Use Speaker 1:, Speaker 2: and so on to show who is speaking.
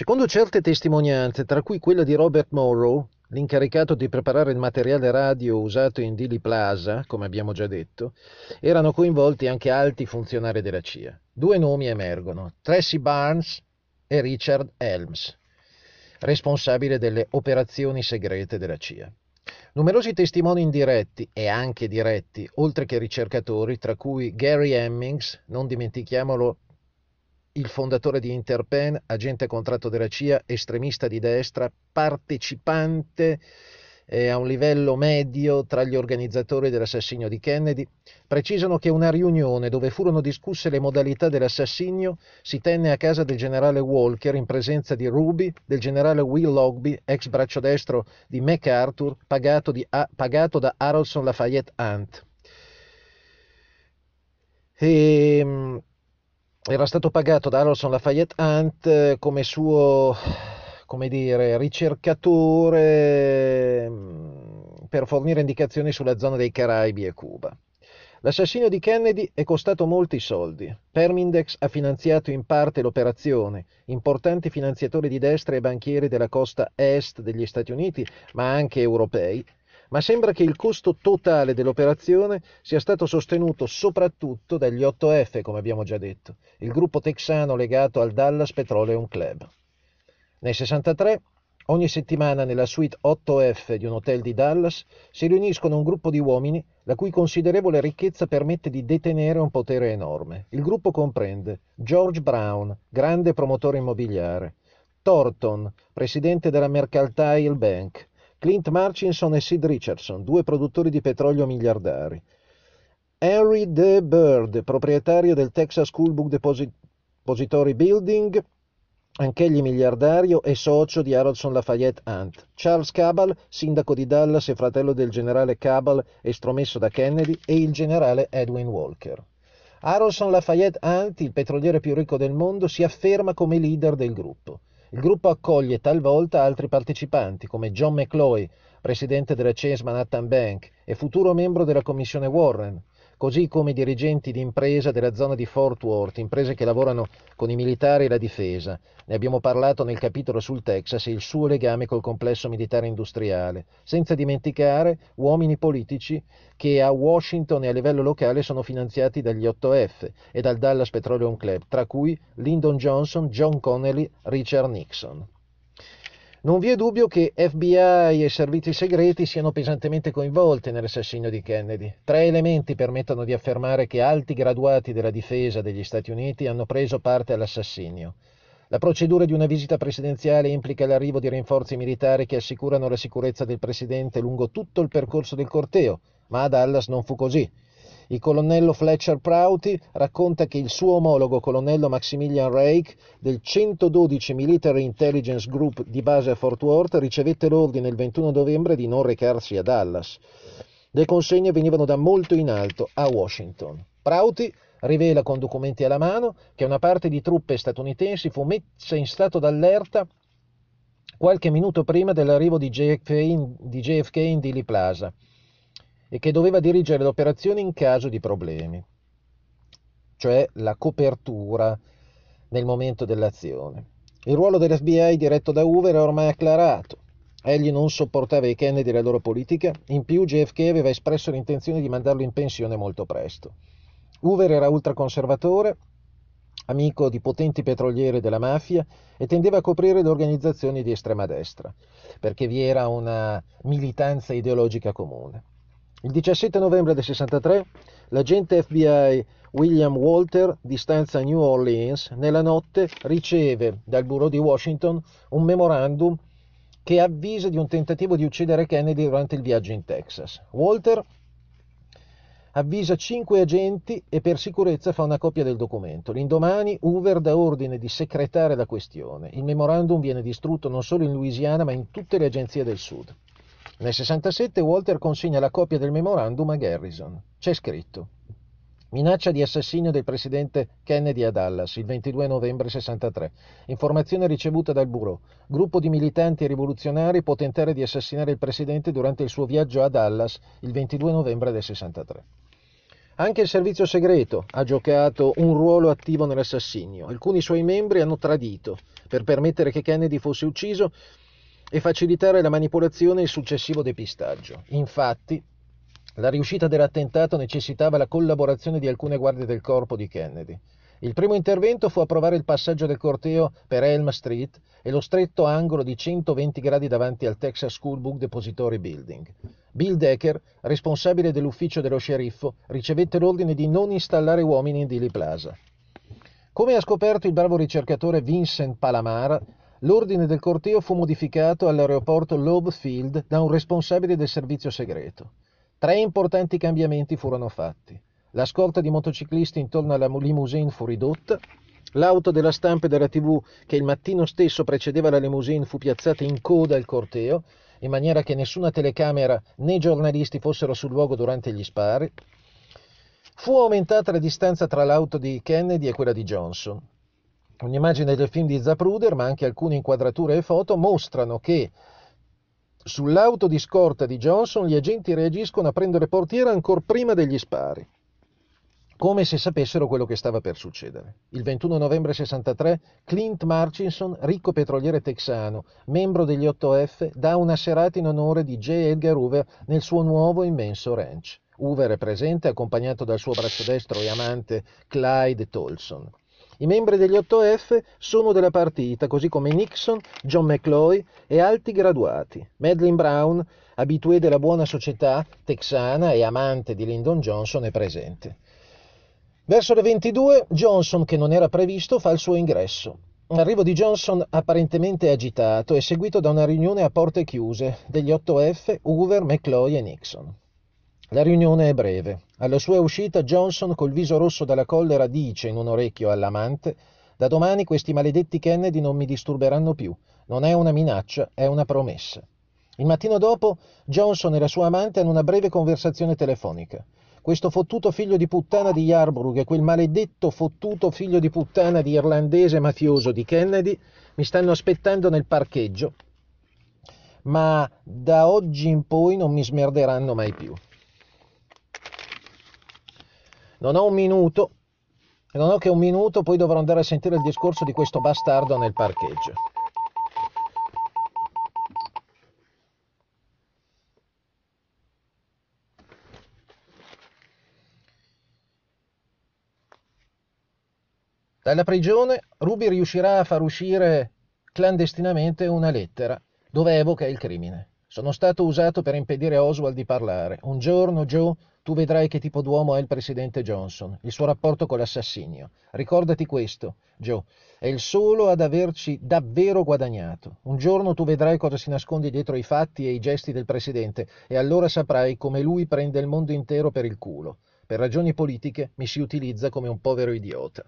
Speaker 1: Secondo certe testimonianze, tra cui quella di Robert Morrow, l'incaricato di preparare il materiale radio usato in Dili Plaza, come abbiamo già detto, erano coinvolti anche alti funzionari della CIA. Due nomi emergono, Tracy Barnes e Richard Helms, responsabile delle operazioni segrete della CIA. Numerosi testimoni indiretti e anche diretti, oltre che ricercatori, tra cui Gary Hemmings, non dimentichiamolo il fondatore di Interpen, agente contratto della CIA, estremista di destra, partecipante eh, a un livello medio tra gli organizzatori dell'assassinio di Kennedy, precisano che una riunione dove furono discusse le modalità dell'assassinio si tenne a casa del generale Walker in presenza di Ruby, del generale Will Logby, ex braccio destro di MacArthur, pagato, di, a, pagato da Harrelson Lafayette Hunt. E, ehm, era stato pagato da Harrison Lafayette Hunt eh, come suo come dire, ricercatore mm, per fornire indicazioni sulla zona dei Caraibi e Cuba. L'assassinio di Kennedy è costato molti soldi. Permindex ha finanziato in parte l'operazione. Importanti finanziatori di destra e banchieri della costa est degli Stati Uniti, ma anche europei, ma sembra che il costo totale dell'operazione sia stato sostenuto soprattutto dagli 8F, come abbiamo già detto, il gruppo texano legato al Dallas Petroleum Club. Nel 63, ogni settimana nella suite 8F di un hotel di Dallas si riuniscono un gruppo di uomini la cui considerevole ricchezza permette di detenere un potere enorme. Il gruppo comprende George Brown, grande promotore immobiliare, Thornton, presidente della Mercantile Bank, Clint Marchinson e Sid Richardson, due produttori di petrolio miliardari. Henry D. Bird, proprietario del Texas School Book Depository Building, anch'egli miliardario e socio di Harrelson Lafayette Hunt. Charles Cabal, sindaco di Dallas e fratello del generale Cabal, estromesso da Kennedy, e il generale Edwin Walker. Harrelson Lafayette Hunt, il petroliere più ricco del mondo, si afferma come leader del gruppo. Il gruppo accoglie talvolta altri partecipanti, come John McCloy, presidente della Chase Manhattan Bank e futuro membro della commissione Warren, così come i dirigenti di impresa della zona di Fort Worth, imprese che lavorano con i militari e la difesa. Ne abbiamo parlato nel capitolo sul Texas e il suo legame col complesso militare industriale, senza dimenticare uomini politici che a Washington e a livello locale sono finanziati dagli 8F e dal Dallas Petroleum Club, tra cui Lyndon Johnson, John Connelly, Richard Nixon. Non vi è dubbio che FBI e servizi segreti siano pesantemente coinvolti nell'assassinio di Kennedy. Tre elementi permettono di affermare che alti graduati della difesa degli Stati Uniti hanno preso parte all'assassinio. La procedura di una visita presidenziale implica l'arrivo di rinforzi militari che assicurano la sicurezza del presidente lungo tutto il percorso del corteo, ma a Dallas non fu così. Il colonnello Fletcher Prouty racconta che il suo omologo colonnello Maximilian Reich del 112 Military Intelligence Group di base a Fort Worth ricevette l'ordine il 21 novembre di non recarsi a Dallas. Le consegne venivano da molto in alto, a Washington. Prouty rivela con documenti alla mano che una parte di truppe statunitensi fu messa in stato d'allerta qualche minuto prima dell'arrivo di JFK in, di JFK in Dili Plaza e che doveva dirigere le operazioni in caso di problemi, cioè la copertura nel momento dell'azione. Il ruolo dell'FBI diretto da Hoover è ormai acclarato. Egli non sopportava i Kennedy e la loro politica, in più JFK aveva espresso l'intenzione di mandarlo in pensione molto presto. Hoover era ultraconservatore, amico di potenti petrolieri della mafia e tendeva a coprire le organizzazioni di estrema destra, perché vi era una militanza ideologica comune. Il 17 novembre del 63 l'agente FBI William Walter, di stanza New Orleans, nella notte riceve dal Bureau di Washington un memorandum che avvisa di un tentativo di uccidere Kennedy durante il viaggio in Texas. Walter avvisa cinque agenti e per sicurezza fa una copia del documento. L'indomani Hoover dà ordine di secretare la questione. Il memorandum viene distrutto non solo in Louisiana ma in tutte le agenzie del Sud. Nel 67 Walter consegna la copia del memorandum a Garrison. C'è scritto Minaccia di assassinio del presidente Kennedy a Dallas il 22 novembre 63. Informazione ricevuta dal Bureau. Gruppo di militanti rivoluzionari può tentare di assassinare il presidente durante il suo viaggio a Dallas il 22 novembre del 63. Anche il servizio segreto ha giocato un ruolo attivo nell'assassinio. Alcuni suoi membri hanno tradito per permettere che Kennedy fosse ucciso e facilitare la manipolazione e il successivo depistaggio. Infatti, la riuscita dell'attentato necessitava la collaborazione di alcune guardie del corpo di Kennedy. Il primo intervento fu approvare il passaggio del corteo per Elm Street e lo stretto angolo di 120 gradi davanti al Texas School Book Depository Building. Bill Decker, responsabile dell'ufficio dello sceriffo, ricevette l'ordine di non installare uomini in Dili Plaza. Come ha scoperto il bravo ricercatore Vincent Palamara, l'ordine del corteo fu modificato all'aeroporto Loeb Field da un responsabile del servizio segreto. Tre importanti cambiamenti furono fatti. La scorta di motociclisti intorno alla limousine fu ridotta, l'auto della stampa e della tv che il mattino stesso precedeva la limousine fu piazzata in coda al corteo, in maniera che nessuna telecamera né giornalisti fossero sul luogo durante gli spari. Fu aumentata la distanza tra l'auto di Kennedy e quella di Johnson. Un'immagine del film di Zapruder, ma anche alcune inquadrature e foto, mostrano che sull'auto di scorta di Johnson gli agenti reagiscono a prendere portiera ancora prima degli spari come se sapessero quello che stava per succedere. Il 21 novembre 63 Clint Marchinson, ricco petroliere texano, membro degli 8F, dà una serata in onore di J. Edgar Hoover nel suo nuovo immenso ranch. Hoover è presente accompagnato dal suo braccio destro e amante Clyde Tolson. I membri degli 8F sono della partita, così come Nixon, John McCloy e alti graduati. Madeline Brown, abitué della buona società texana e amante di Lyndon Johnson, è presente. Verso le 22 Johnson, che non era previsto, fa il suo ingresso. L'arrivo di Johnson apparentemente agitato è seguito da una riunione a porte chiuse degli 8F, Hoover, McCloy e Nixon. La riunione è breve. Alla sua uscita Johnson, col viso rosso dalla collera, dice in un orecchio all'amante da domani questi maledetti Kennedy non mi disturberanno più. Non è una minaccia, è una promessa. Il mattino dopo Johnson e la sua amante hanno una breve conversazione telefonica questo fottuto figlio di puttana di Yarborough e quel maledetto fottuto figlio di puttana di irlandese mafioso di Kennedy mi stanno aspettando nel parcheggio, ma da oggi in poi non mi smerderanno mai più. Non ho un minuto, non ho che un minuto, poi dovrò andare a sentire il discorso di questo bastardo nel parcheggio. Dalla prigione Ruby riuscirà a far uscire clandestinamente una lettera dove evoca il crimine. Sono stato usato per impedire a Oswald di parlare. Un giorno, Joe, tu vedrai che tipo d'uomo è il presidente Johnson, il suo rapporto con l'assassinio. Ricordati questo, Joe, è il solo ad averci davvero guadagnato. Un giorno tu vedrai cosa si nasconde dietro i fatti e i gesti del presidente e allora saprai come lui prende il mondo intero per il culo. Per ragioni politiche mi si utilizza come un povero idiota.